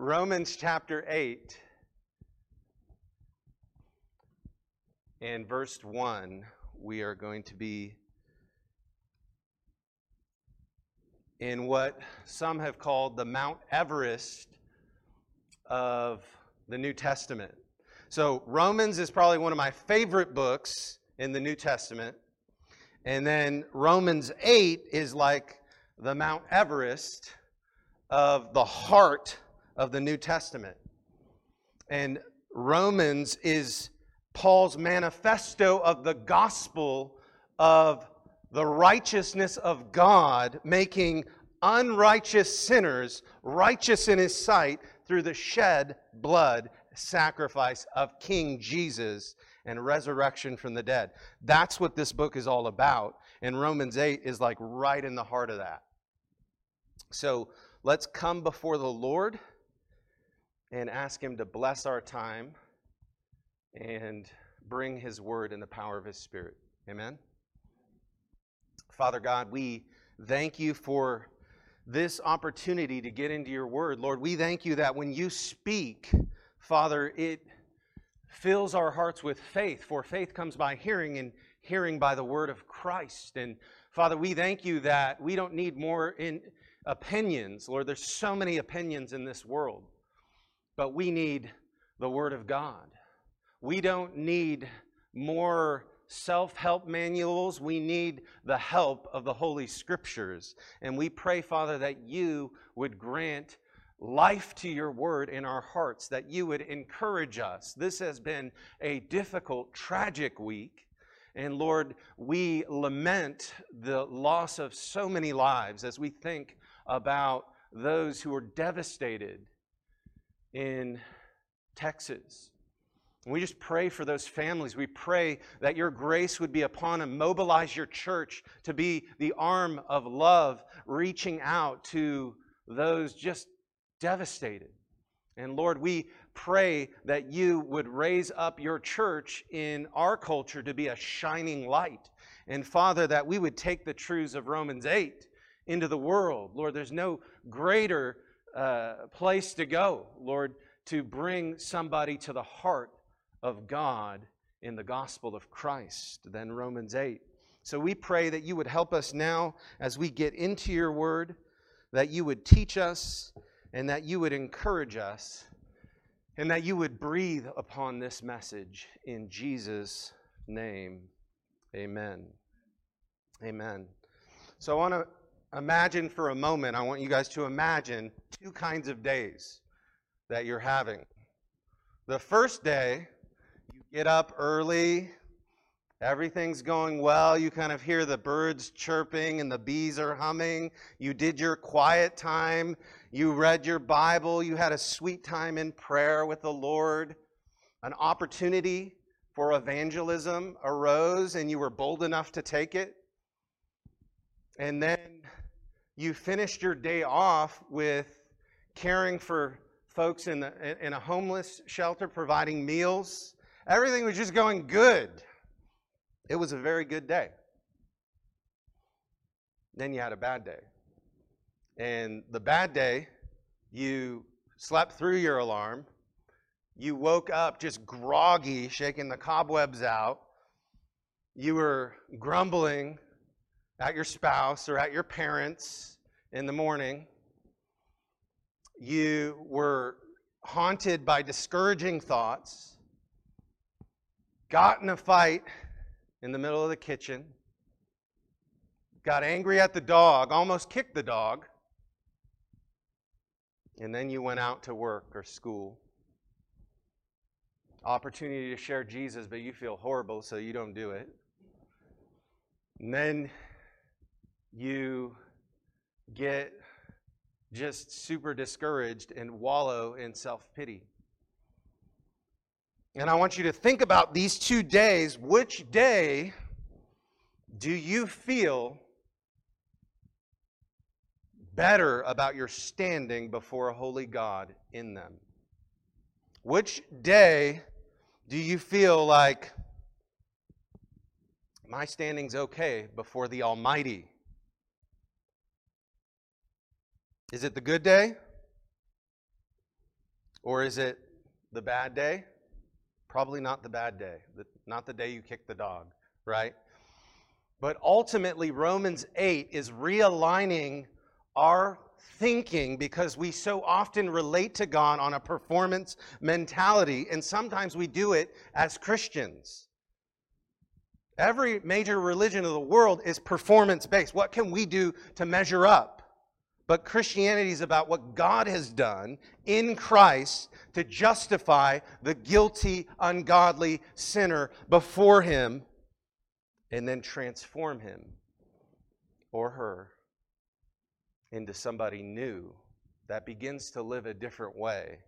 Romans chapter 8 and verse 1, we are going to be in what some have called the Mount Everest of the New Testament. So, Romans is probably one of my favorite books in the New Testament. And then Romans 8 is like the Mount Everest of the heart of the New Testament. And Romans is Paul's manifesto of the gospel of the righteousness of God, making unrighteous sinners righteous in his sight through the shed blood sacrifice of King Jesus and resurrection from the dead. That's what this book is all about. And Romans 8 is like right in the heart of that. So let's come before the Lord and ask Him to bless our time and bring His word in the power of His Spirit. Amen. Father God, we thank you for this opportunity to get into your word. Lord, we thank you that when you speak, Father, it fills our hearts with faith, for faith comes by hearing, and hearing by the word of Christ. And Father, we thank you that we don't need more in opinions. Lord, there's so many opinions in this world, but we need the word of God. We don't need more self help manuals. We need the help of the Holy Scriptures. And we pray, Father, that you would grant life to your word in our hearts, that you would encourage us. This has been a difficult, tragic week. And Lord, we lament the loss of so many lives as we think about those who are devastated in Texas. And we just pray for those families. We pray that your grace would be upon them. Mobilize your church to be the arm of love, reaching out to those just devastated. And Lord, we pray that you would raise up your church in our culture to be a shining light. And Father, that we would take the truths of Romans 8 into the world. Lord, there's no greater uh, place to go, Lord, to bring somebody to the heart of God in the gospel of Christ than Romans 8. So we pray that you would help us now as we get into your word, that you would teach us and that you would encourage us and that you would breathe upon this message in Jesus' name. Amen. Amen. So I want to imagine for a moment, I want you guys to imagine two kinds of days that you're having. The first day, you get up early, everything's going well, you kind of hear the birds chirping and the bees are humming. You did your quiet time, you read your Bible, you had a sweet time in prayer with the Lord. An opportunity for evangelism arose and you were bold enough to take it. And then you finished your day off with caring for folks in, the, in a homeless shelter, providing meals Everything was just going good. It was a very good day. Then you had a bad day. And the bad day, you slept through your alarm. You woke up just groggy, shaking the cobwebs out. You were grumbling at your spouse or at your parents in the morning. You were haunted by discouraging thoughts got in a fight in the middle of the kitchen, got angry at the dog, almost kicked the dog, and then you went out to work or school. Opportunity to share Jesus, but you feel horrible, so you don't do it. And then you get just super discouraged and wallow in self pity. And I want you to think about these two days. Which day do you feel better about your standing before a holy God in them? Which day do you feel like my standing's okay before the Almighty? Is it the good day? Or is it the bad day? Probably not the bad day, not the day you kick the dog, right? But ultimately, Romans 8 is realigning our thinking because we so often relate to God on a performance mentality, and sometimes we do it as Christians. Every major religion of the world is performance based. What can we do to measure up? But Christianity is about what God has done in Christ to justify the guilty, ungodly sinner before Him and then transform him or her into somebody new that begins to live a different way.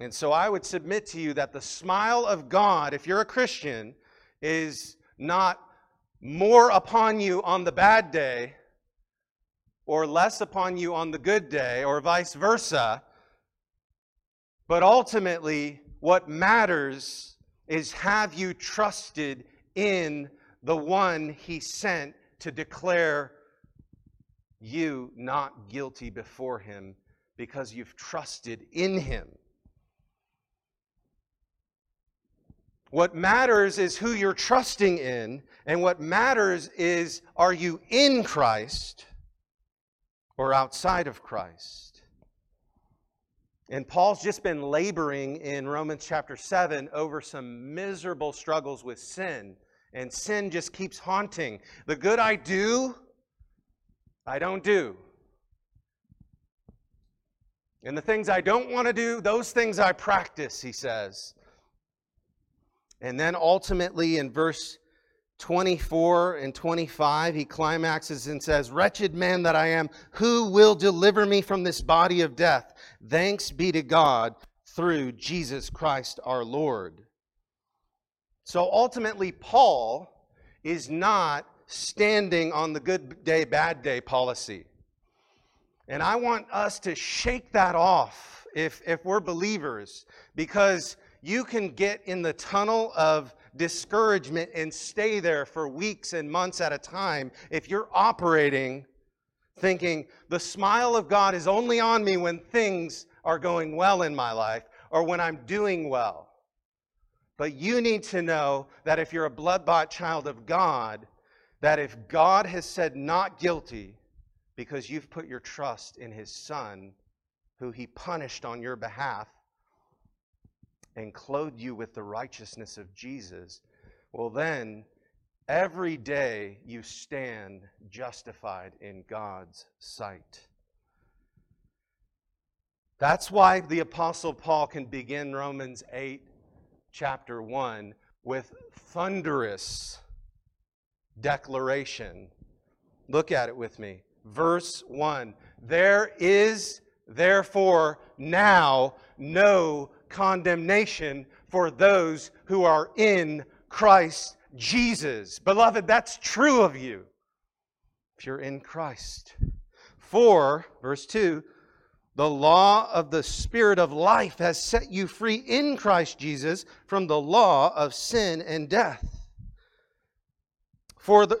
And so I would submit to you that the smile of God, if you're a Christian, is not more upon you on the bad day or less upon you on the good day or vice versa. But ultimately, what matters is have you trusted in the one he sent to declare you not guilty before him because you've trusted in him. What matters is who you're trusting in, and what matters is are you in Christ or outside of Christ? And Paul's just been laboring in Romans chapter 7 over some miserable struggles with sin and sin just keeps haunting. The good I do, I don't do. And the things I don't want to do, those things I practice, he says. And then ultimately in verse 24 and 25, he climaxes and says, Wretched man that I am, who will deliver me from this body of death? Thanks be to God through Jesus Christ our Lord. So ultimately, Paul is not standing on the good day, bad day policy. And I want us to shake that off if, if we're believers, because you can get in the tunnel of discouragement and stay there for weeks and months at a time if you're operating thinking the smile of God is only on me when things are going well in my life or when I'm doing well. But you need to know that if you're a blood bought child of God, that if God has said not guilty because you've put your trust in his son, who he punished on your behalf and clothe you with the righteousness of Jesus, well, then every day you stand justified in God's sight. That's why the Apostle Paul can begin Romans 8 chapter 1 with thunderous declaration. Look at it with me. Verse 1 There is therefore now no condemnation for those who are in Christ Jesus. Beloved, that's true of you if you're in Christ. For, verse 2, the law of the Spirit of life has set you free in Christ Jesus from the law of sin and death. For the,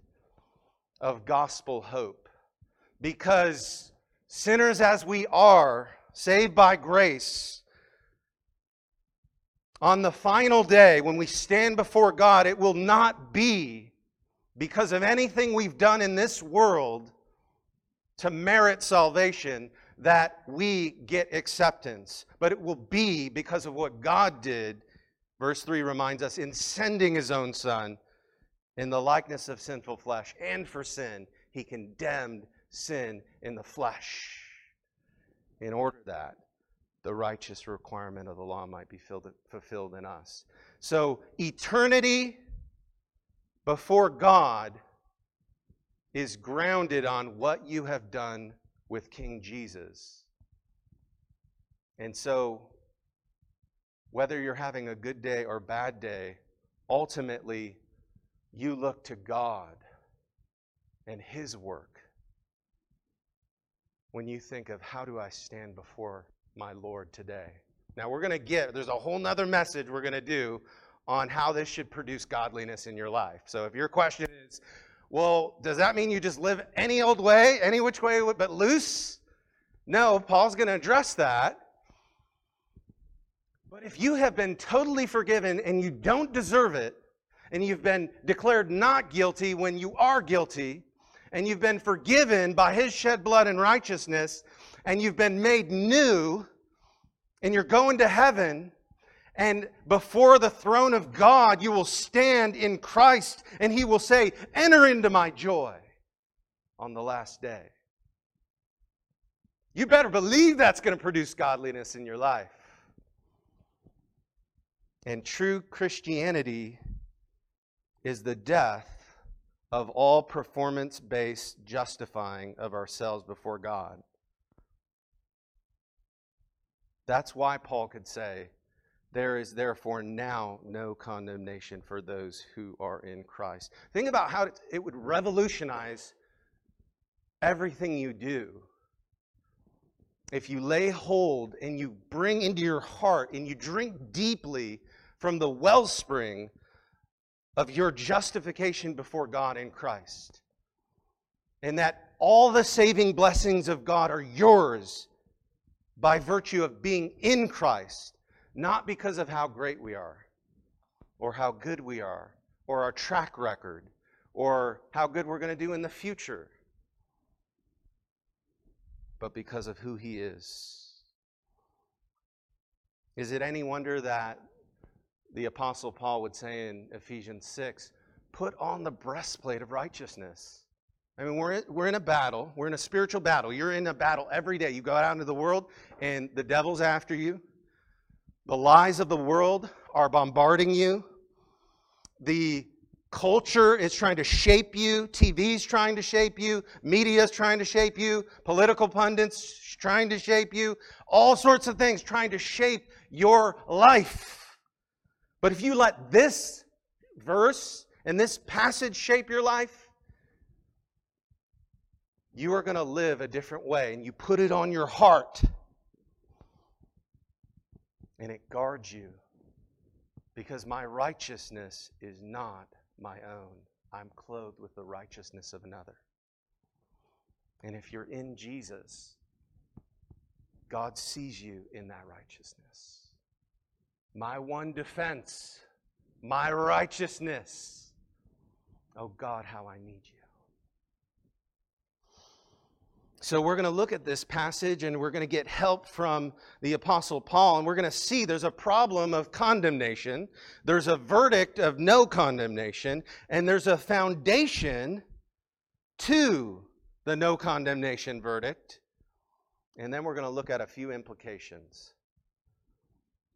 of gospel hope. Because sinners as we are, saved by grace, on the final day when we stand before God, it will not be because of anything we've done in this world to merit salvation, that we get acceptance, but it will be because of what God did. Verse 3 reminds us in sending his own son in the likeness of sinful flesh, and for sin, he condemned sin in the flesh in order that the righteous requirement of the law might be filled, fulfilled in us. So, eternity before God is grounded on what you have done with King Jesus. And so whether you're having a good day or bad day, ultimately you look to God and His work when you think of how do I stand before my Lord today. Now, we're going to get, there's a whole nother message we're going to do on how this should produce godliness in your life. So if your question is, well, does that mean you just live any old way, any which way but loose? No, Paul's going to address that. But if you have been totally forgiven and you don't deserve it, and you've been declared not guilty when you are guilty, and you've been forgiven by his shed blood and righteousness, and you've been made new, and you're going to heaven, and before the throne of God, you will stand in Christ, and he will say, Enter into my joy on the last day. You better believe that's going to produce godliness in your life. And true Christianity is the death of all performance based justifying of ourselves before God. That's why Paul could say, There is therefore now no condemnation for those who are in Christ. Think about how it would revolutionize everything you do. If you lay hold and you bring into your heart and you drink deeply from the wellspring of your justification before God in Christ. And that all the saving blessings of God are yours by virtue of being in Christ, not because of how great we are, or how good we are, or our track record, or how good we're going to do in the future, but because of who He is. Is it any wonder that the Apostle Paul would say in Ephesians 6 put on the breastplate of righteousness. I mean, we're in, we're in a battle. We're in a spiritual battle. You're in a battle every day. You go out into the world, and the devil's after you. The lies of the world are bombarding you. The culture is trying to shape you. TV's trying to shape you. Media's trying to shape you. Political pundits trying to shape you. All sorts of things trying to shape your life. But if you let this verse and this passage shape your life, you are going to live a different way. And you put it on your heart, and it guards you. Because my righteousness is not my own. I'm clothed with the righteousness of another. And if you're in Jesus, God sees you in that righteousness my one defense, my righteousness. Oh God, how I need you. So, we're going to look at this passage and we're going to get help from the Apostle Paul, and we're going to see there's a problem of condemnation, there's a verdict of no condemnation, and there's a foundation to the no condemnation verdict. And then we're going to look at a few implications.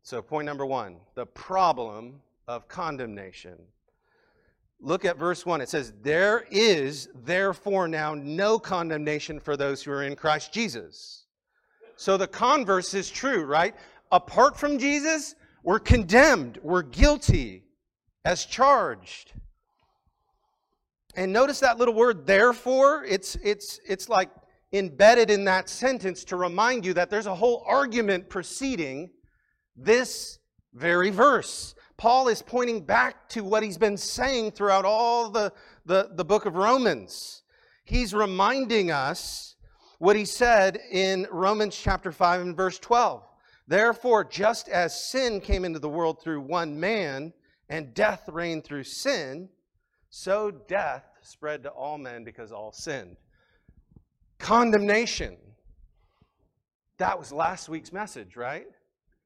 So, point number one the problem of condemnation. Look at verse 1. It says, There is therefore now no condemnation for those who are in Christ Jesus. So the converse is true, right? Apart from Jesus, we're condemned, we're guilty as charged. And notice that little word, therefore, it's, it's, it's like embedded in that sentence to remind you that there's a whole argument proceeding this very verse. Paul is pointing back to what he's been saying throughout all the, the, the book of Romans. He's reminding us what he said in Romans chapter 5 and verse 12. Therefore, just as sin came into the world through one man, and death reigned through sin, so death spread to all men because all sinned. Condemnation. That was last week's message, right?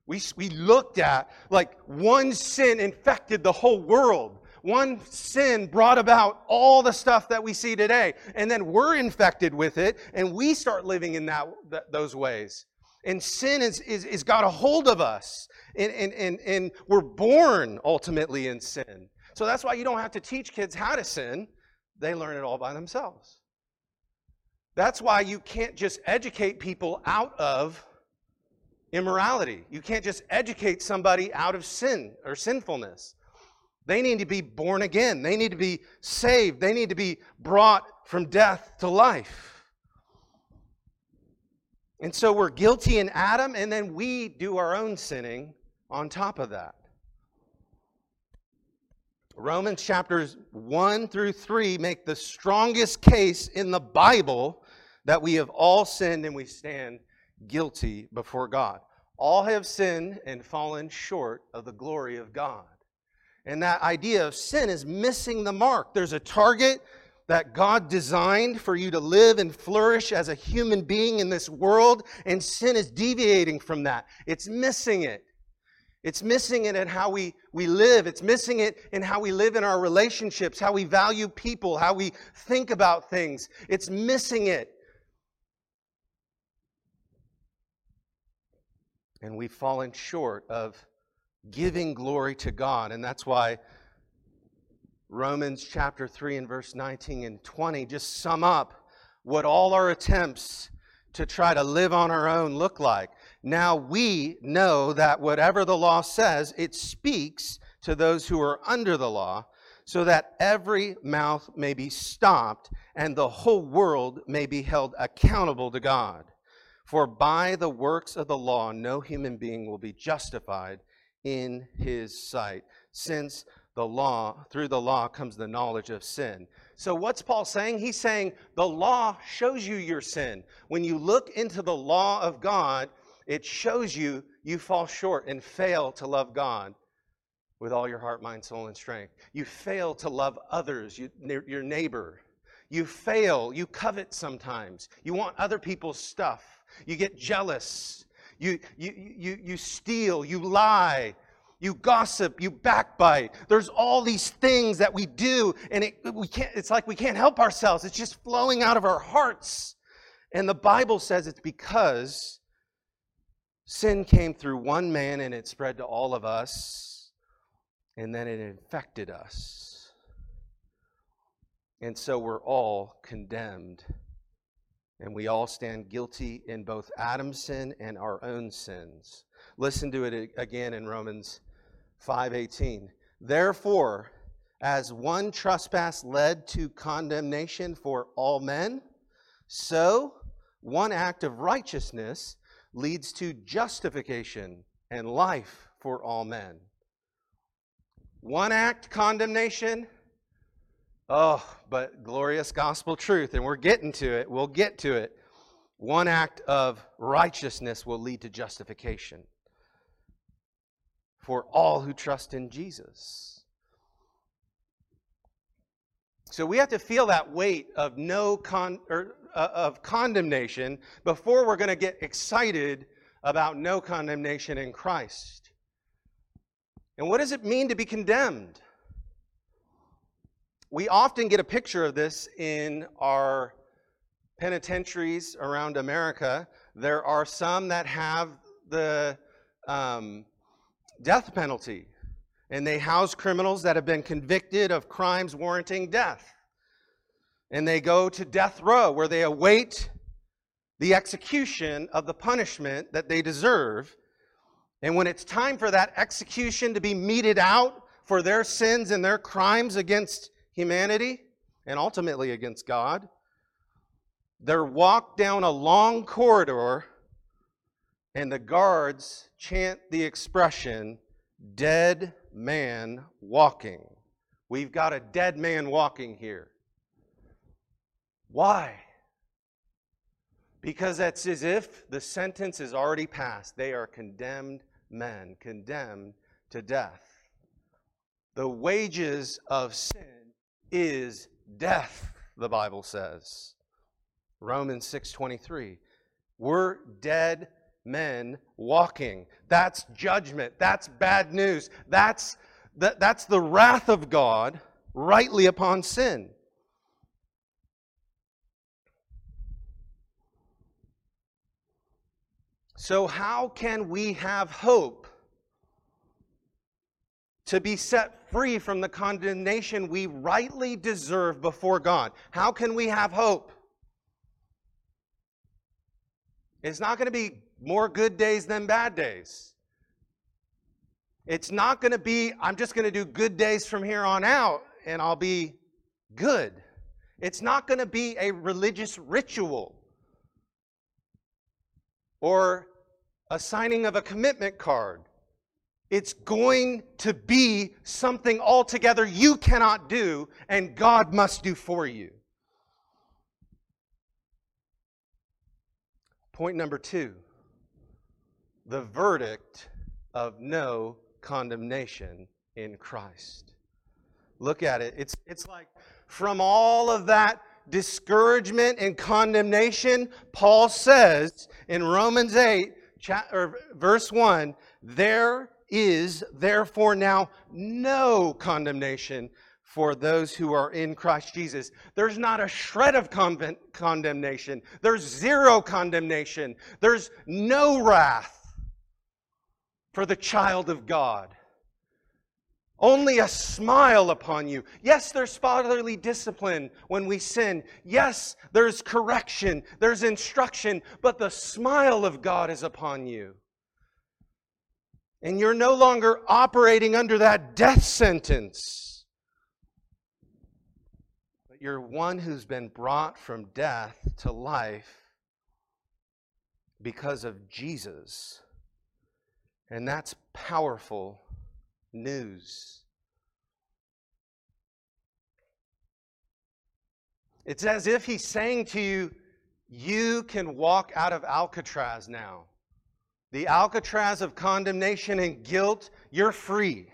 We, we looked at like one sin infected the whole world. One sin brought about all the stuff that we see today. And then we're infected with it and we start living in that, those ways. And sin is, is, is got a hold of us. And, and, and, and we're born ultimately in sin. So that's why you don't have to teach kids how to sin. They learn it all by themselves. That's why you can't just educate people out of immorality. You can't just educate somebody out of sin or sinfulness. They need to be born again. They need to be saved. They need to be brought from death to life. And so we're guilty in Adam, and then we do our own sinning on top of that. Romans chapters 1 through 3 make the strongest case in the Bible that we have all sinned and we stand guilty before God. All have sinned and fallen short of the glory of God. And that idea of sin is missing the mark. There's a target that God designed for you to live and flourish as a human being in this world, and sin is deviating from that. It's missing it. It's missing it in how we, we live. It's missing it in how we live in our relationships, how we value people, how we think about things. It's missing it. And we've fallen short of giving glory to God. And that's why Romans chapter 3 and verse 19 and 20 just sum up what all our attempts to try to live on our own look like. Now we know that whatever the law says, it speaks to those who are under the law, so that every mouth may be stopped and the whole world may be held accountable to God. For by the works of the law, no human being will be justified in his sight, since the law, through the law comes the knowledge of sin. So, what's Paul saying? He's saying the law shows you your sin. When you look into the law of God, it shows you you fall short and fail to love God with all your heart, mind, soul, and strength. You fail to love others, you, your neighbor. You fail, you covet sometimes. You want other people's stuff. You get jealous. You, you, you, you steal. You lie. You gossip. You backbite. There's all these things that we do, and it, we can't, it's like we can't help ourselves. It's just flowing out of our hearts. And the Bible says it's because sin came through one man and it spread to all of us, and then it infected us. And so we're all condemned and we all stand guilty in both Adam's sin and our own sins. Listen to it again in Romans 5:18. Therefore, as one trespass led to condemnation for all men, so one act of righteousness leads to justification and life for all men. One act condemnation, Oh, but glorious gospel truth, and we're getting to it. We'll get to it. One act of righteousness will lead to justification for all who trust in Jesus. So we have to feel that weight of no con, or, uh, of condemnation before we're going to get excited about no condemnation in Christ. And what does it mean to be condemned? We often get a picture of this in our penitentiaries around America. There are some that have the um, death penalty, and they house criminals that have been convicted of crimes warranting death. And they go to death row where they await the execution of the punishment that they deserve. And when it's time for that execution to be meted out for their sins and their crimes against humanity and ultimately against God. They're walked down a long corridor, and the guards chant the expression, dead man walking. We've got a dead man walking here. Why? Because that's as if the sentence is already passed. They are condemned men, condemned to death. The wages of sin is death, the Bible says. Romans 6:23. We're dead men walking. That's judgment. That's bad news. That's that, that's the wrath of God rightly upon sin. So, how can we have hope to be set free from the condemnation we rightly deserve before God. How can we have hope? It's not going to be more good days than bad days. It's not going to be, I'm just going to do good days from here on out and I'll be good. It's not going to be a religious ritual or a signing of a commitment card. It's going to be something altogether you cannot do and God must do for you. Point number two the verdict of no condemnation in Christ. Look at it. It's, it's like from all of that discouragement and condemnation, Paul says in Romans 8, or verse 1, there is therefore now no condemnation for those who are in Christ Jesus. There's not a shred of condemnation. There's zero condemnation. There's no wrath for the child of God. Only a smile upon you. Yes, there's fatherly discipline when we sin. Yes, there's correction, there's instruction, but the smile of God is upon you. And you're no longer operating under that death sentence. But you're one who's been brought from death to life because of Jesus. And that's powerful news. It's as if he's saying to you, you can walk out of Alcatraz now. The Alcatraz of condemnation and guilt, you're free.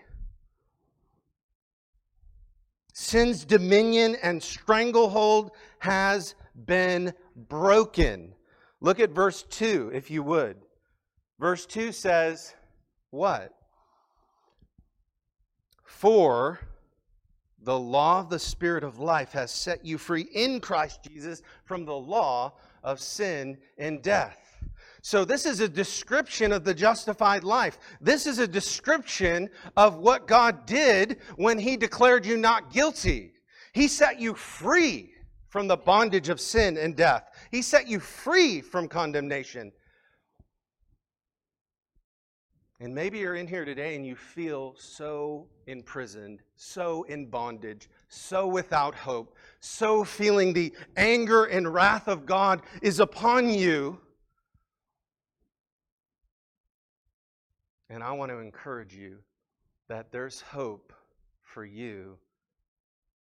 Sin's dominion and stranglehold has been broken. Look at verse 2, if you would. Verse 2 says, What? For the law of the Spirit of life has set you free in Christ Jesus from the law of sin and death. So, this is a description of the justified life. This is a description of what God did when He declared you not guilty. He set you free from the bondage of sin and death, He set you free from condemnation. And maybe you're in here today and you feel so imprisoned, so in bondage, so without hope, so feeling the anger and wrath of God is upon you. And I want to encourage you that there's hope for you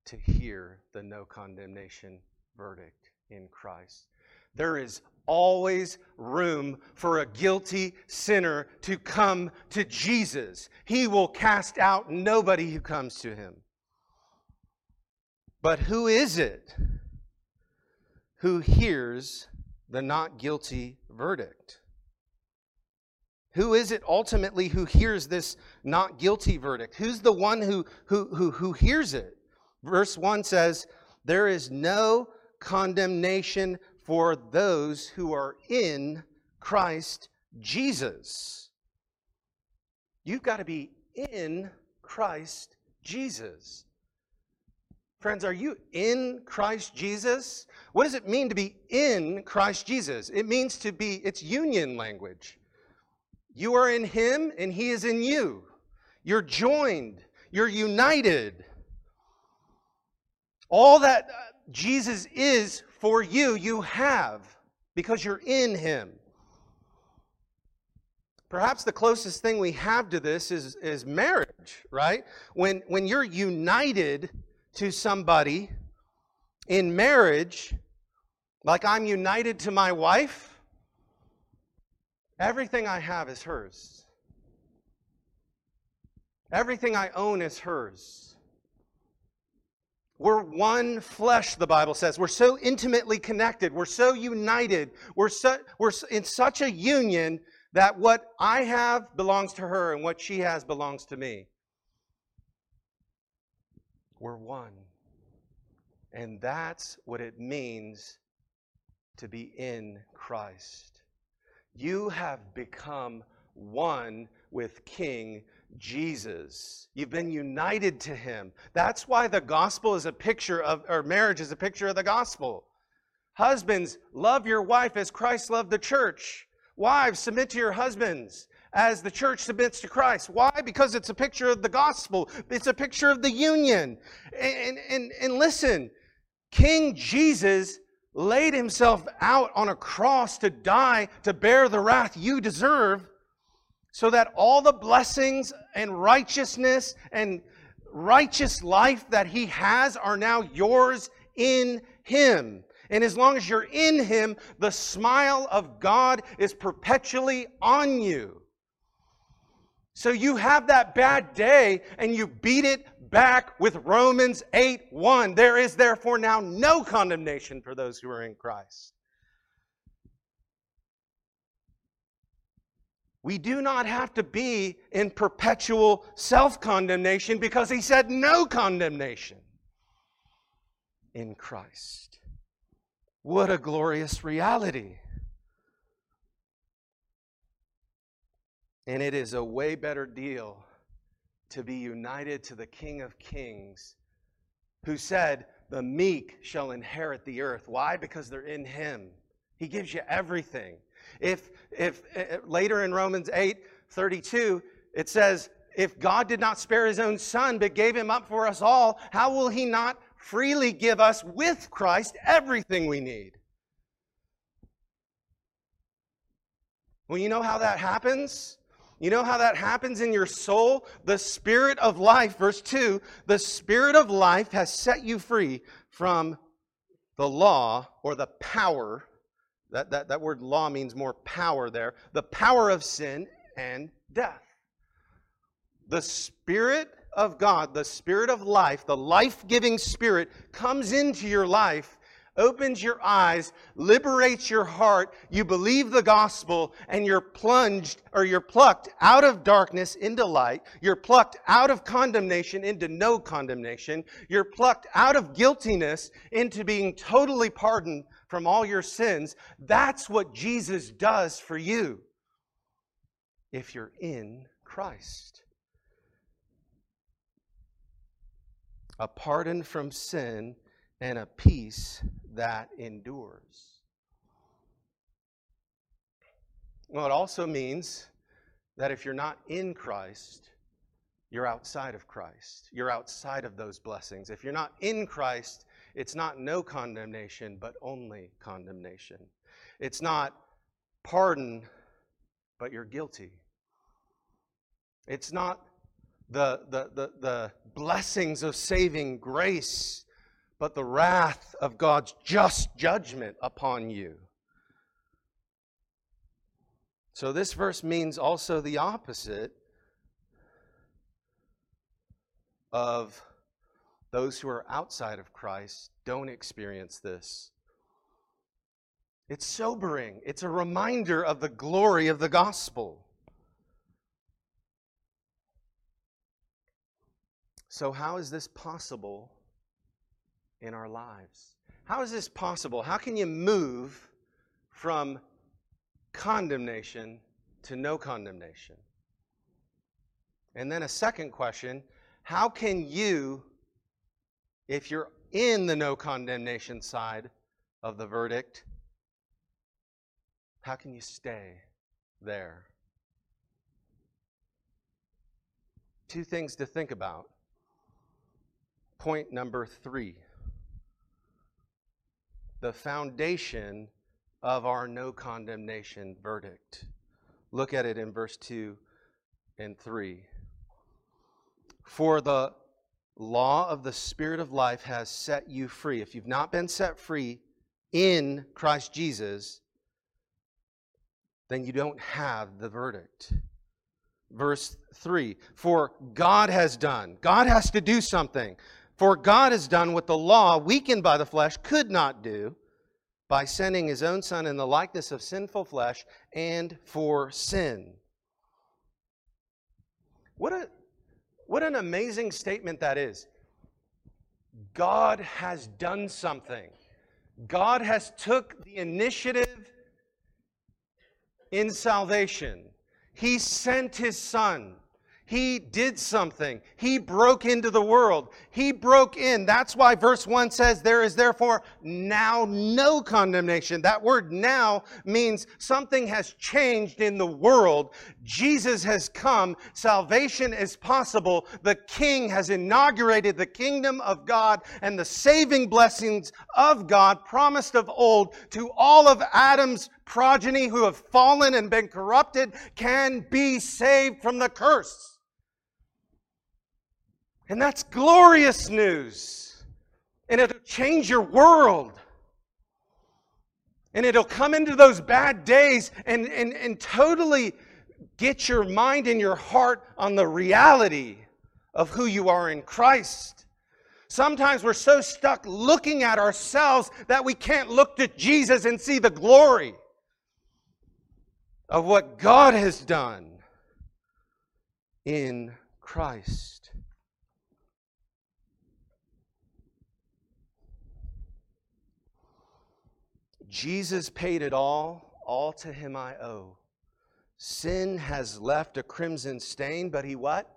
to hear the no condemnation verdict in Christ. There is always room for a guilty sinner to come to Jesus. He will cast out nobody who comes to him. But who is it who hears the not guilty verdict? Who is it ultimately who hears this not guilty verdict? Who's the one who, who, who, who hears it? Verse 1 says, There is no condemnation for those who are in Christ Jesus. You've got to be in Christ Jesus. Friends, are you in Christ Jesus? What does it mean to be in Christ Jesus? It means to be, it's union language. You are in Him and He is in you. You're joined, you're united. All that uh, Jesus is for you, you have because you're in Him. Perhaps the closest thing we have to this is, is marriage, right? When, when you're united to somebody in marriage, like I'm united to my wife, everything I have is hers. Everything I own is hers. We're one flesh, the Bible says. We're so intimately connected. We're so united. We're, so, we're in such a union that what I have belongs to her and what she has belongs to me. We're one. And that's what it means to be in Christ. You have become one with King Jesus. You've been united to him. That's why the gospel is a picture of, or marriage is a picture of the gospel. Husbands, love your wife as Christ loved the church. Wives, submit to your husbands as the church submits to Christ. Why? Because it's a picture of the gospel, it's a picture of the union. And, and, and listen, King Jesus laid himself out on a cross to die, to bear the wrath you deserve, so that all the blessings and righteousness and righteous life that he has are now yours in him. And as long as you're in him, the smile of God is perpetually on you. So you have that bad day and you beat it back with Romans 8 1. There is therefore now no condemnation for those who are in Christ. We do not have to be in perpetual self condemnation because he said no condemnation in Christ. What a glorious reality! And it is a way better deal to be united to the King of Kings, who said, The meek shall inherit the earth. Why? Because they're in Him. He gives you everything. If, if, if later in Romans 8 32, it says, If God did not spare His own Son, but gave Him up for us all, how will He not freely give us with Christ everything we need? Well, you know how that happens? You know how that happens in your soul? The Spirit of life, verse 2 the Spirit of life has set you free from the law or the power. That, that, that word law means more power there. The power of sin and death. The Spirit of God, the Spirit of life, the life giving Spirit comes into your life opens your eyes, liberates your heart, you believe the gospel, and you're plunged or you're plucked out of darkness into light. You're plucked out of condemnation into no condemnation. You're plucked out of guiltiness into being totally pardoned from all your sins. That's what Jesus does for you if you're in Christ. A pardon from sin and a peace that endures. Well, it also means that if you're not in Christ, you're outside of Christ. You're outside of those blessings. If you're not in Christ, it's not no condemnation, but only condemnation. It's not pardon, but you're guilty. It's not the, the, the, the blessings of saving grace, but the wrath of God's just judgment upon you. So, this verse means also the opposite of those who are outside of Christ don't experience this. It's sobering, it's a reminder of the glory of the gospel. So, how is this possible in our lives. How is this possible? How can you move from condemnation to no condemnation? And then a second question how can you, if you're in the no condemnation side of the verdict, how can you stay there? Two things to think about. Point number three the foundation of our no condemnation verdict. Look at it in verse 2 and 3. For the law of the Spirit of life has set you free. If you've not been set free in Christ Jesus, then you don't have the verdict. Verse 3 For God has done, God has to do something. For God has done what the law, weakened by the flesh, could not do by sending his own Son in the likeness of sinful flesh and for sin. What, a, what an amazing statement that is. God has done something. God has took the initiative in salvation. He sent his son. He did something. He broke into the world. He broke in. That's why verse 1 says, There is therefore now no condemnation. That word now means something has changed in the world. Jesus has come. Salvation is possible. The King has inaugurated the kingdom of God and the saving blessings of God promised of old to all of Adam's progeny who have fallen and been corrupted can be saved from the curse. And that's glorious news. And it'll change your world. And it'll come into those bad days and, and, and totally get your mind and your heart on the reality of who you are in Christ. Sometimes we're so stuck looking at ourselves that we can't look to Jesus and see the glory of what God has done in Christ. Jesus paid it all, all to him I owe. Sin has left a crimson stain, but he what?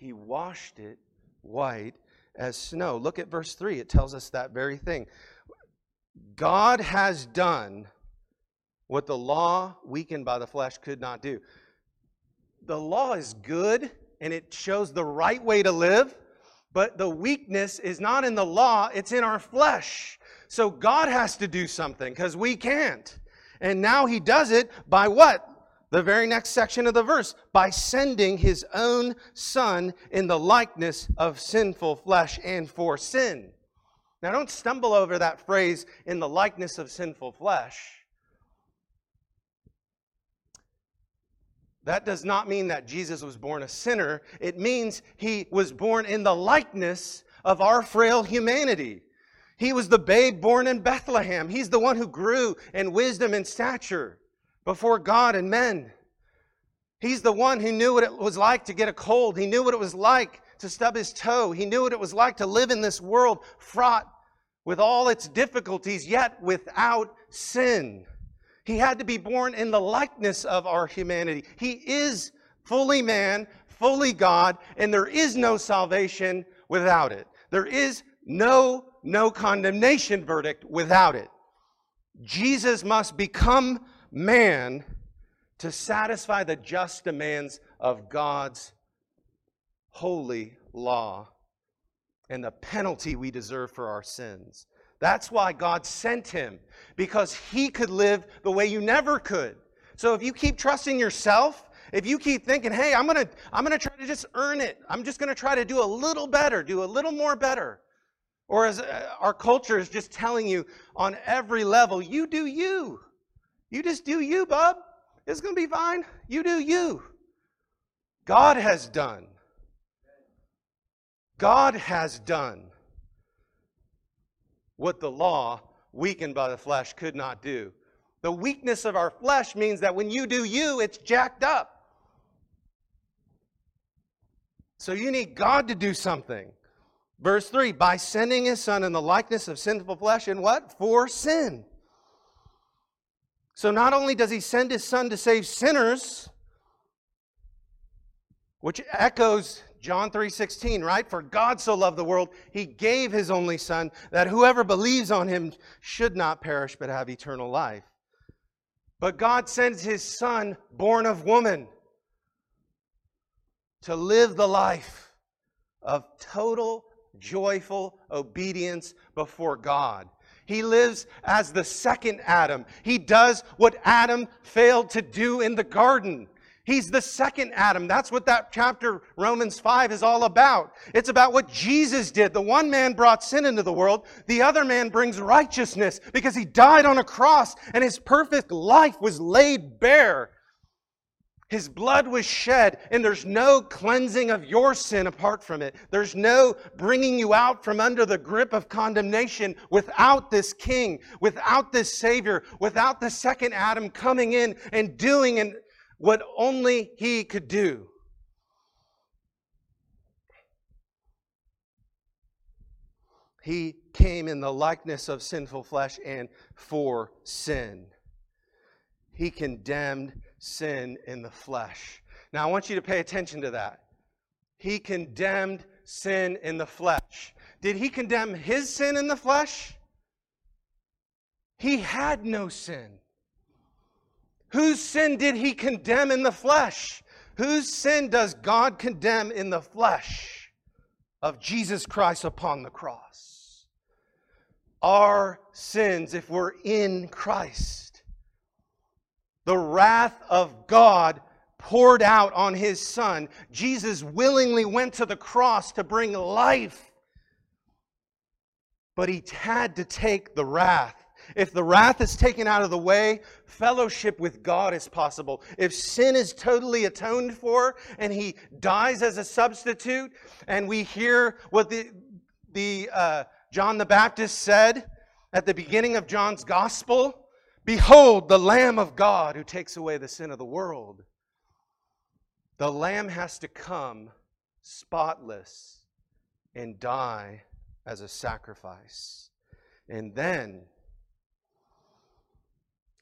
He washed it white as snow. Look at verse 3. It tells us that very thing. God has done what the law, weakened by the flesh, could not do. The law is good and it shows the right way to live, but the weakness is not in the law, it's in our flesh. So God has to do something because we can't. And now he does it by what? The very next section of the verse by sending his own son in the likeness of sinful flesh and for sin. Now, don't stumble over that phrase in the likeness of sinful flesh. That does not mean that Jesus was born a sinner. It means he was born in the likeness of our frail humanity. He was the babe born in Bethlehem. He's the one who grew in wisdom and stature before God and men. He's the one who knew what it was like to get a cold. He knew what it was like to stub his toe. He knew what it was like to live in this world fraught with all its difficulties, yet without sin. He had to be born in the likeness of our humanity. He is fully man, fully God, and there is no salvation without it. There is no no condemnation verdict without it. Jesus must become man to satisfy the just demands of God's holy law and the penalty we deserve for our sins. That's why God sent him, because he could live the way you never could. So if you keep trusting yourself, if you keep thinking, hey, I'm going to I'm going to try to just earn it. I'm just going to try to do a little better, do a little more better. Or as uh, our culture is just telling you on every level, you do you. You just do you, bub. It's going to be fine. You do you. God has done. God has done what the law, weakened by the flesh, could not do. The weakness of our flesh means that when you do you, it's jacked up. So you need God to do something. Verse 3 by sending his son in the likeness of sinful flesh, and what? For sin. So not only does he send his son to save sinners, which echoes John 3:16, right? For God so loved the world, he gave his only son that whoever believes on him should not perish but have eternal life. But God sends his son born of woman to live the life of total joyful obedience before God. He lives as the second Adam. He does what Adam failed to do in the garden. He's the second Adam. That's what that chapter, Romans 5, is all about. It's about what Jesus did. The one man brought sin into the world, the other man brings righteousness because he died on a cross and his perfect life was laid bare his blood was shed, and there's no cleansing of your sin apart from it. There's no bringing you out from under the grip of condemnation without this king, without this savior, without the second Adam coming in and doing what only he could do. He came in the likeness of sinful flesh and for sin. He condemned sin in the flesh. Now, I want you to pay attention to that. He condemned sin in the flesh. Did he condemn his sin in the flesh? He had no sin. Whose sin did he condemn in the flesh? Whose sin does God condemn in the flesh of Jesus Christ upon the cross? Our sins, if we're in Christ. The wrath of God poured out on his son. Jesus willingly went to the cross to bring life, but he had to take the wrath. If the wrath is taken out of the way, fellowship with God is possible. If sin is totally atoned for and he dies as a substitute, and we hear what the, the uh, John the Baptist said at the beginning of John's gospel Behold, the Lamb of God who takes away the sin of the world. The lamb has to come spotless and die as a sacrifice. And then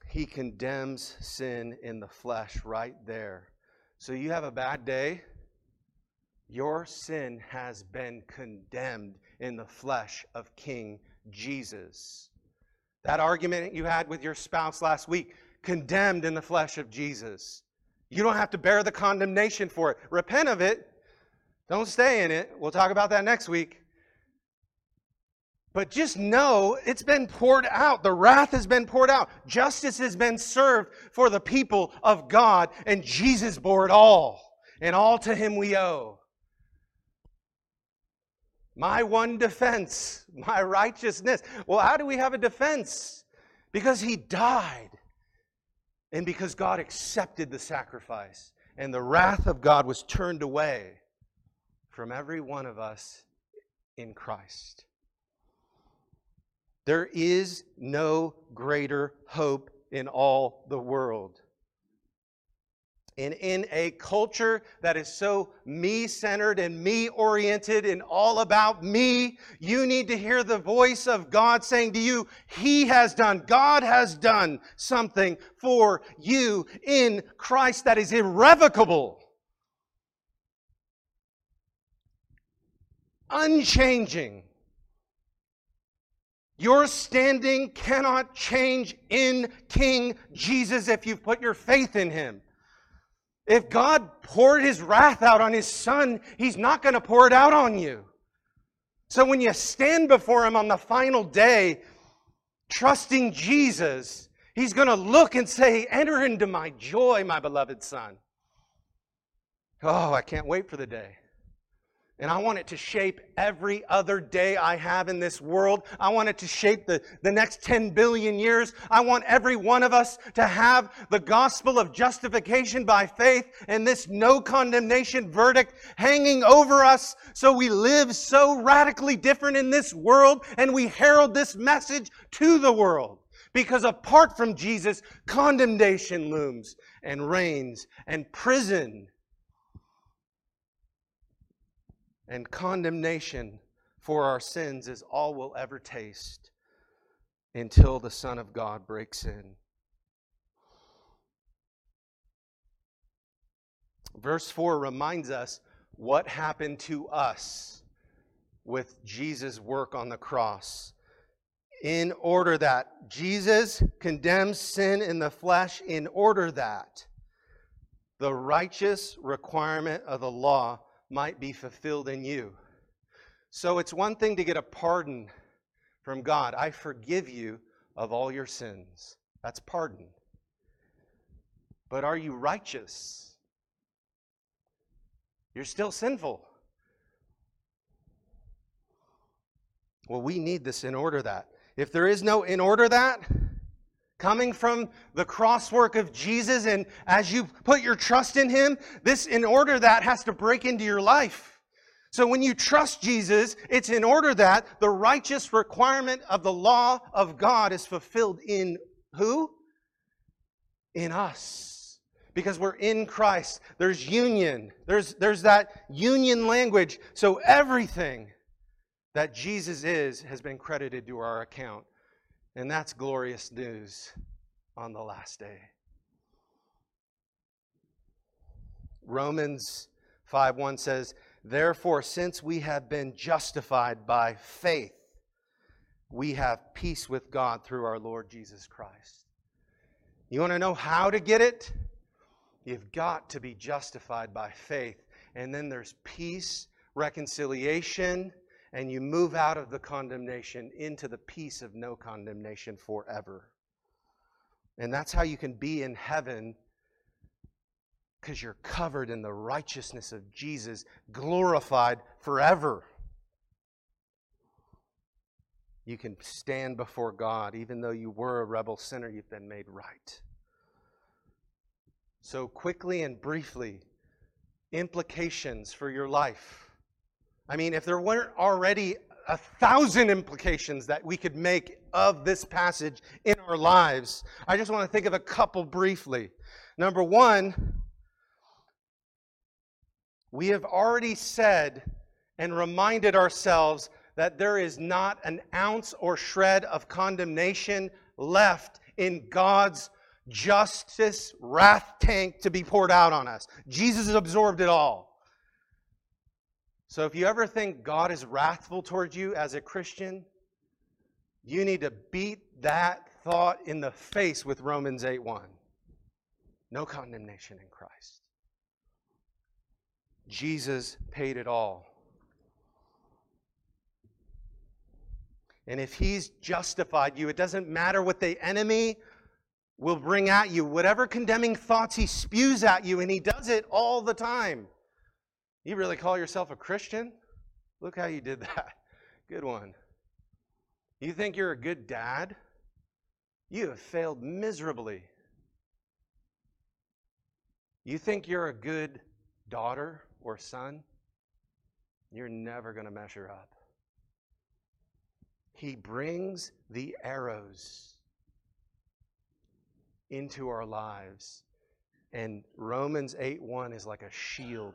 he condemns sin in the flesh right there. So you have a bad day, your sin has been condemned in the flesh of King Jesus. That argument you had with your spouse last week, condemned in the flesh of Jesus. You don't have to bear the condemnation for it. Repent of it. Don't stay in it. We'll talk about that next week. But just know it's been poured out. The wrath has been poured out. Justice has been served for the people of God, and Jesus bore it all. And all to him we owe. My one defense, my righteousness. Well, how do we have a defense? Because he died and because God accepted the sacrifice, and the wrath of God was turned away from every one of us in Christ. There is no greater hope in all the world. And in a culture that is so me centered and me oriented and all about me, you need to hear the voice of God saying to you, He has done, God has done something for you in Christ that is irrevocable, unchanging. Your standing cannot change in King Jesus if you've put your faith in Him. If God poured his wrath out on his son, he's not going to pour it out on you. So when you stand before him on the final day, trusting Jesus, he's going to look and say, Enter into my joy, my beloved son. Oh, I can't wait for the day. And I want it to shape every other day I have in this world. I want it to shape the, the next 10 billion years. I want every one of us to have the gospel of justification by faith and this no condemnation verdict hanging over us so we live so radically different in this world and we herald this message to the world. Because apart from Jesus, condemnation looms and reigns and prison and condemnation for our sins is all we'll ever taste until the Son of God breaks in. Verse 4 reminds us what happened to us with Jesus' work on the cross. In order that Jesus condemns sin in the flesh, in order that the righteous requirement of the law might be fulfilled in you. So it's one thing to get a pardon from God. I forgive you of all your sins. That's pardon. But are you righteous? You're still sinful. Well, we need this in order that. If there is no in order that, coming from the cross work of Jesus, and as you put your trust in Him, this in order that has to break into your life. So when you trust Jesus, it's in order that the righteous requirement of the law of God is fulfilled in who? In us. Because we're in Christ. There's union. There's, there's that union language. So everything that Jesus is has been credited to our account. And that's glorious news on the last day. Romans 5 1 says, Therefore, since we have been justified by faith, we have peace with God through our Lord Jesus Christ. You want to know how to get it? You've got to be justified by faith. And then there's peace, reconciliation, and you move out of the condemnation into the peace of no condemnation forever. And that's how you can be in heaven because you're covered in the righteousness of Jesus, glorified forever. You can stand before God, even though you were a rebel sinner, you've been made right. So, quickly and briefly, implications for your life. I mean, if there weren't already a thousand implications that we could make of this passage in our lives, I just want to think of a couple briefly. Number one, we have already said and reminded ourselves that there is not an ounce or shred of condemnation left in God's justice wrath tank to be poured out on us. Jesus absorbed it all. So if you ever think God is wrathful towards you as a Christian, you need to beat that thought in the face with Romans 8:1. No condemnation in Christ. Jesus paid it all. And if he's justified you, it doesn't matter what the enemy will bring at you, whatever condemning thoughts he spews at you, and he does it all the time. You really call yourself a Christian? Look how you did that. Good one. You think you're a good dad? You have failed miserably. You think you're a good daughter or son? You're never going to measure up. He brings the arrows into our lives. And Romans 8 1 is like a shield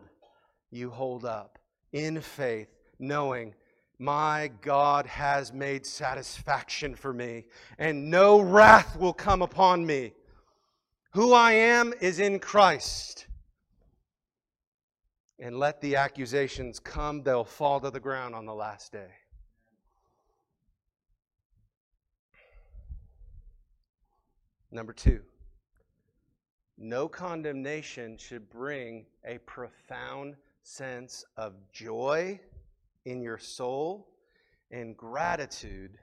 you hold up in faith, knowing my God has made satisfaction for me, and no wrath will come upon me. Who I am is in Christ. And let the accusations come, they'll fall to the ground on the last day. Number two, no condemnation should bring a profound sense of joy in your soul and gratitude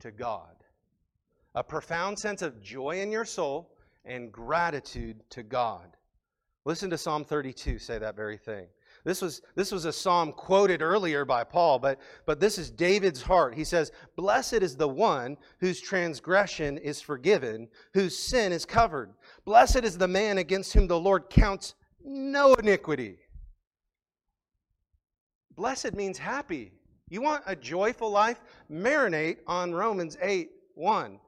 to God. A profound sense of joy in your soul and gratitude to God. Listen to Psalm 32 say that very thing. This was, this was a psalm quoted earlier by Paul, but, but this is David's heart. He says, Blessed is the one whose transgression is forgiven, whose sin is covered. Blessed is the man against whom the Lord counts no iniquity. Blessed means happy. You want a joyful life? Marinate on Romans 8 1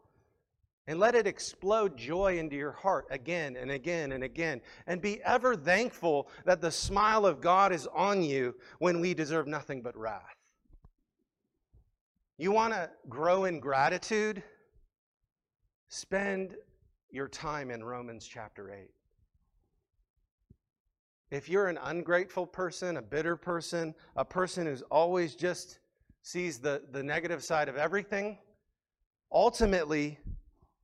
and let it explode joy into your heart again and again and again. And be ever thankful that the smile of God is on you when we deserve nothing but wrath. You want to grow in gratitude? Spend your time in Romans chapter 8. If you're an ungrateful person, a bitter person, a person who's always just sees the, the negative side of everything, ultimately,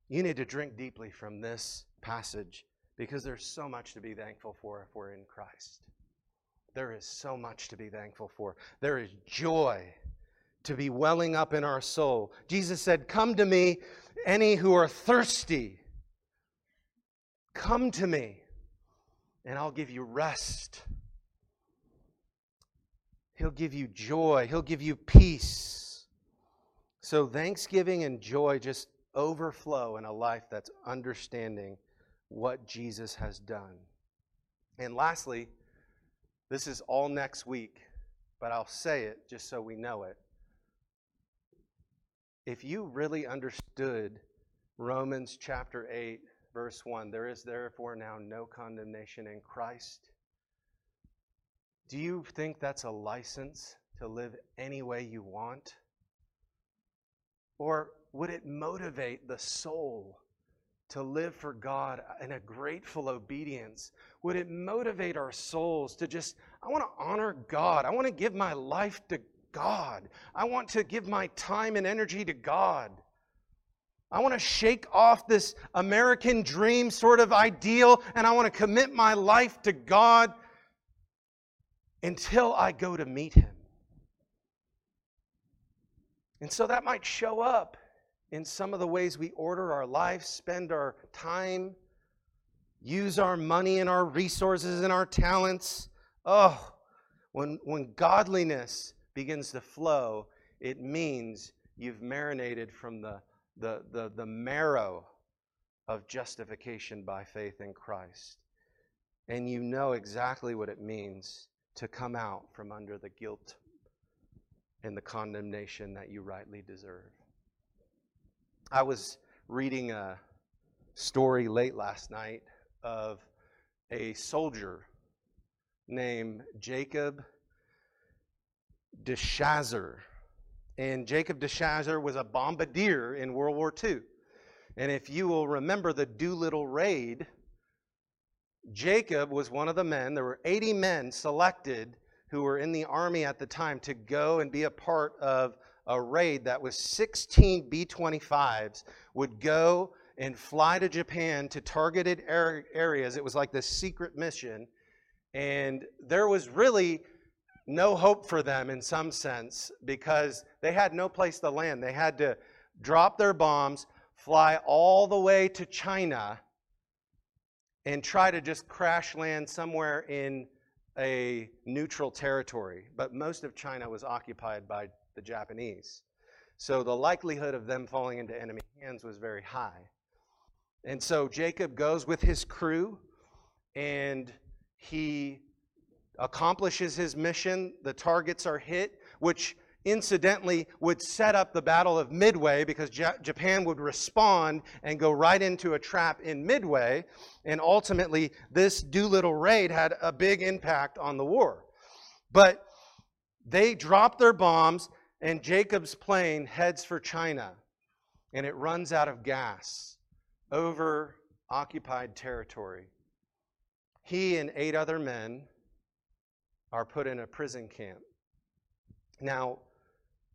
you need to drink deeply from this passage because there's so much to be thankful for if we're in Christ. There is so much to be thankful for. There is joy to be welling up in our soul. Jesus said, Come to me, any who are thirsty. Come to me, and I'll give you rest. He'll give you joy. He'll give you peace. So, thanksgiving and joy just overflow in a life that's understanding what Jesus has done. And lastly, this is all next week, but I'll say it just so we know it. If you really understood Romans chapter 8, verse 1, there is therefore now no condemnation in Christ. Do you think that's a license to live any way you want? Or would it motivate the soul to live for God in a grateful obedience? Would it motivate our souls to just, I want to honor God. I want to give my life to God. I want to give my time and energy to God. I want to shake off this American dream sort of ideal and I want to commit my life to God until I go to meet Him. And so that might show up in some of the ways we order our life, spend our time, use our money and our resources and our talents. Oh, when, when godliness begins to flow, it means you've marinated from the, the, the, the marrow of justification by faith in Christ. And you know exactly what it means to come out from under the guilt and the condemnation that you rightly deserve. I was reading a story late last night of a soldier named Jacob de And Jacob DeShazer was a bombardier in World War II. And if you will remember the Doolittle raid, Jacob was one of the men. There were 80 men selected who were in the army at the time to go and be a part of a raid that was 16 B 25s would go and fly to Japan to targeted areas. It was like this secret mission. And there was really no hope for them in some sense because they had no place to land. They had to drop their bombs, fly all the way to China, and try to just crash land somewhere in a neutral territory. But most of China was occupied by the Japanese. So the likelihood of them falling into enemy hands was very high. And so Jacob goes with his crew and he accomplishes his mission. The targets are hit, which incidentally would set up the Battle of Midway because J- Japan would respond and go right into a trap in Midway. And ultimately, this Doolittle raid had a big impact on the war. But they drop their bombs, and Jacob's plane heads for China, and it runs out of gas over occupied territory. He and eight other men are put in a prison camp. Now,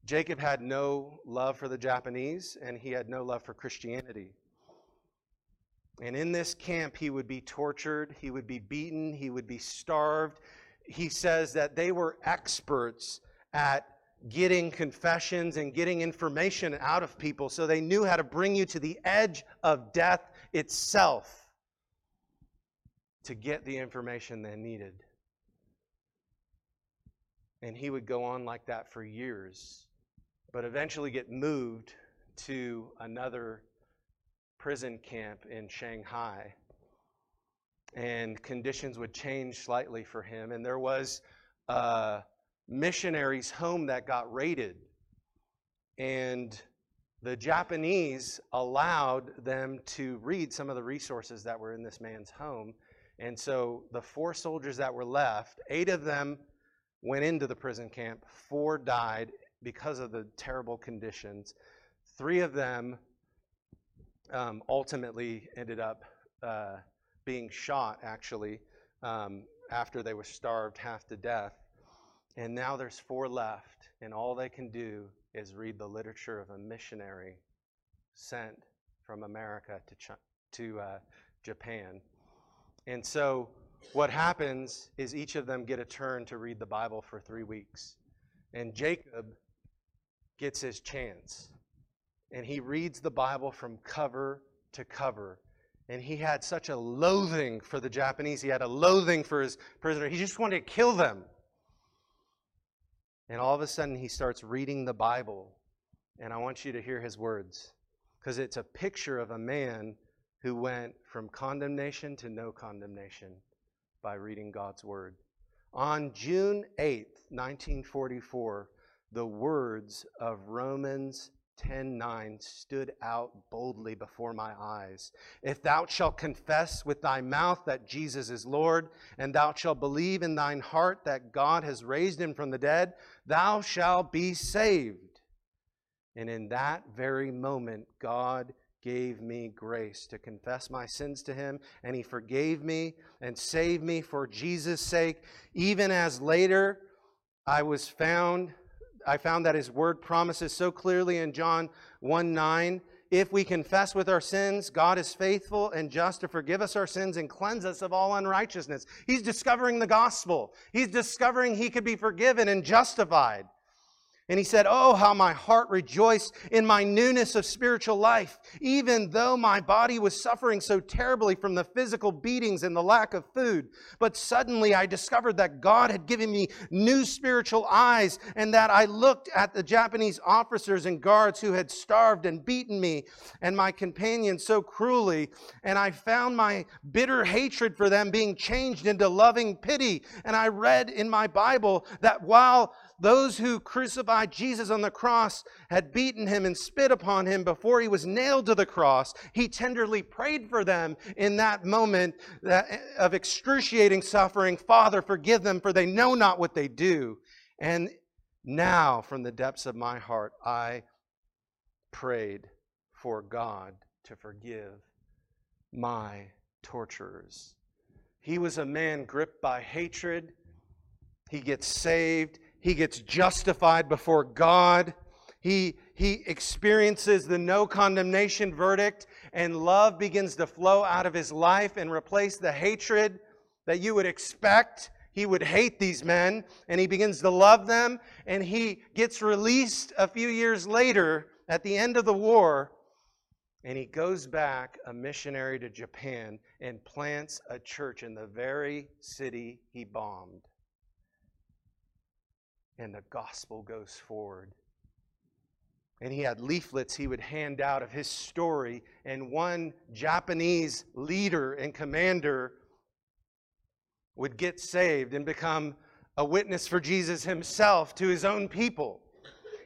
Jacob had no love for the Japanese, and he had no love for Christianity. And in this camp, he would be tortured, he would be beaten, he would be starved. He says that they were experts at getting confessions and getting information out of people, so they knew how to bring you to the edge of death itself to get the information they needed. And he would go on like that for years, but eventually get moved to another prison camp in Shanghai. And conditions would change slightly for him. And there was a missionary's home that got raided. And the Japanese allowed them to read some of the resources that were in this man's home. And so the four soldiers that were left, eight of them went into the prison camp. Four died because of the terrible conditions. Three of them um, ultimately ended up uh, being shot, actually, um, after they were starved half to death. And now there's four left, and all they can do is read the literature of a missionary sent from America to, to uh, Japan. And so what happens is each of them get a turn to read the Bible for three weeks. And Jacob gets his chance. And he reads the Bible from cover to cover. And he had such a loathing for the Japanese. He had a loathing for his prisoner. He just wanted to kill them. And all of a sudden, he starts reading the Bible. And I want you to hear his words because it's a picture of a man who went from condemnation to no condemnation by reading God's Word. On June 8, 1944, the words of Romans 10:9 stood out boldly before my eyes. If thou shalt confess with thy mouth that Jesus is Lord, and thou shalt believe in thine heart that God has raised him from the dead, thou shalt be saved. And in that very moment, God gave me grace to confess my sins to him, and he forgave me and saved me for Jesus' sake, even as later I was found I found that his word promises so clearly in John 1 9. If we confess with our sins, God is faithful and just to forgive us our sins and cleanse us of all unrighteousness. He's discovering the gospel. He's discovering he could be forgiven and justified. And he said, Oh, how my heart rejoiced in my newness of spiritual life, even though my body was suffering so terribly from the physical beatings and the lack of food. But suddenly I discovered that God had given me new spiritual eyes, and that I looked at the Japanese officers and guards who had starved and beaten me and my companions so cruelly, and I found my bitter hatred for them being changed into loving pity. And I read in my Bible that while those who crucified Jesus on the cross had beaten him and spit upon him before he was nailed to the cross. He tenderly prayed for them in that moment of excruciating suffering Father, forgive them, for they know not what they do. And now, from the depths of my heart, I prayed for God to forgive my torturers. He was a man gripped by hatred. He gets saved. He gets justified before God. He, he experiences the no condemnation verdict, and love begins to flow out of his life and replace the hatred that you would expect. He would hate these men, and he begins to love them, and he gets released a few years later at the end of the war, and he goes back a missionary to Japan and plants a church in the very city he bombed and the gospel goes forward. And he had leaflets he would hand out of his story, and one Japanese leader and commander would get saved and become a witness for Jesus himself to his own people.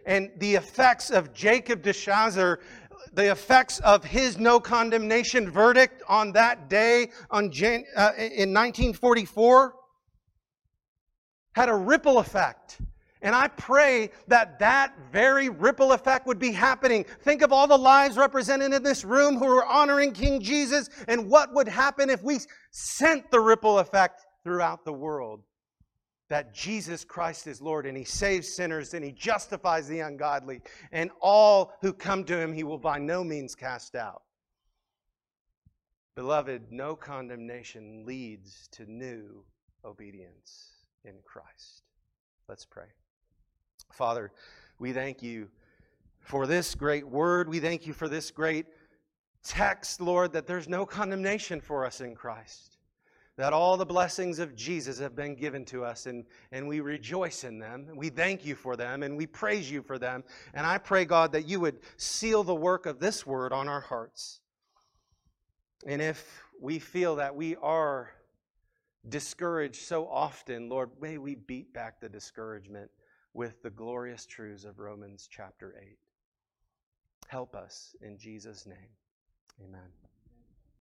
And the effects of Jacob DeShazer, the effects of his no condemnation verdict on that day on Jan- uh, in 1944 had a ripple effect and I pray that that very ripple effect would be happening. Think of all the lives represented in this room who are honoring King Jesus and what would happen if we sent the ripple effect throughout the world. That Jesus Christ is Lord and He saves sinners and He justifies the ungodly, and all who come to Him He will by no means cast out. Beloved, no condemnation leads to new obedience in Christ. Let's pray. Father, we thank you for this great word. We thank you for this great text, Lord, that there's no condemnation for us in Christ. That all the blessings of Jesus have been given to us, and, and we rejoice in them. We thank you for them, and we praise you for them. And I pray, God, that you would seal the work of this word on our hearts. And if we feel that we are discouraged so often, Lord, may we beat back the discouragement with the glorious truths of Romans chapter 8. Help us in Jesus' name. Amen.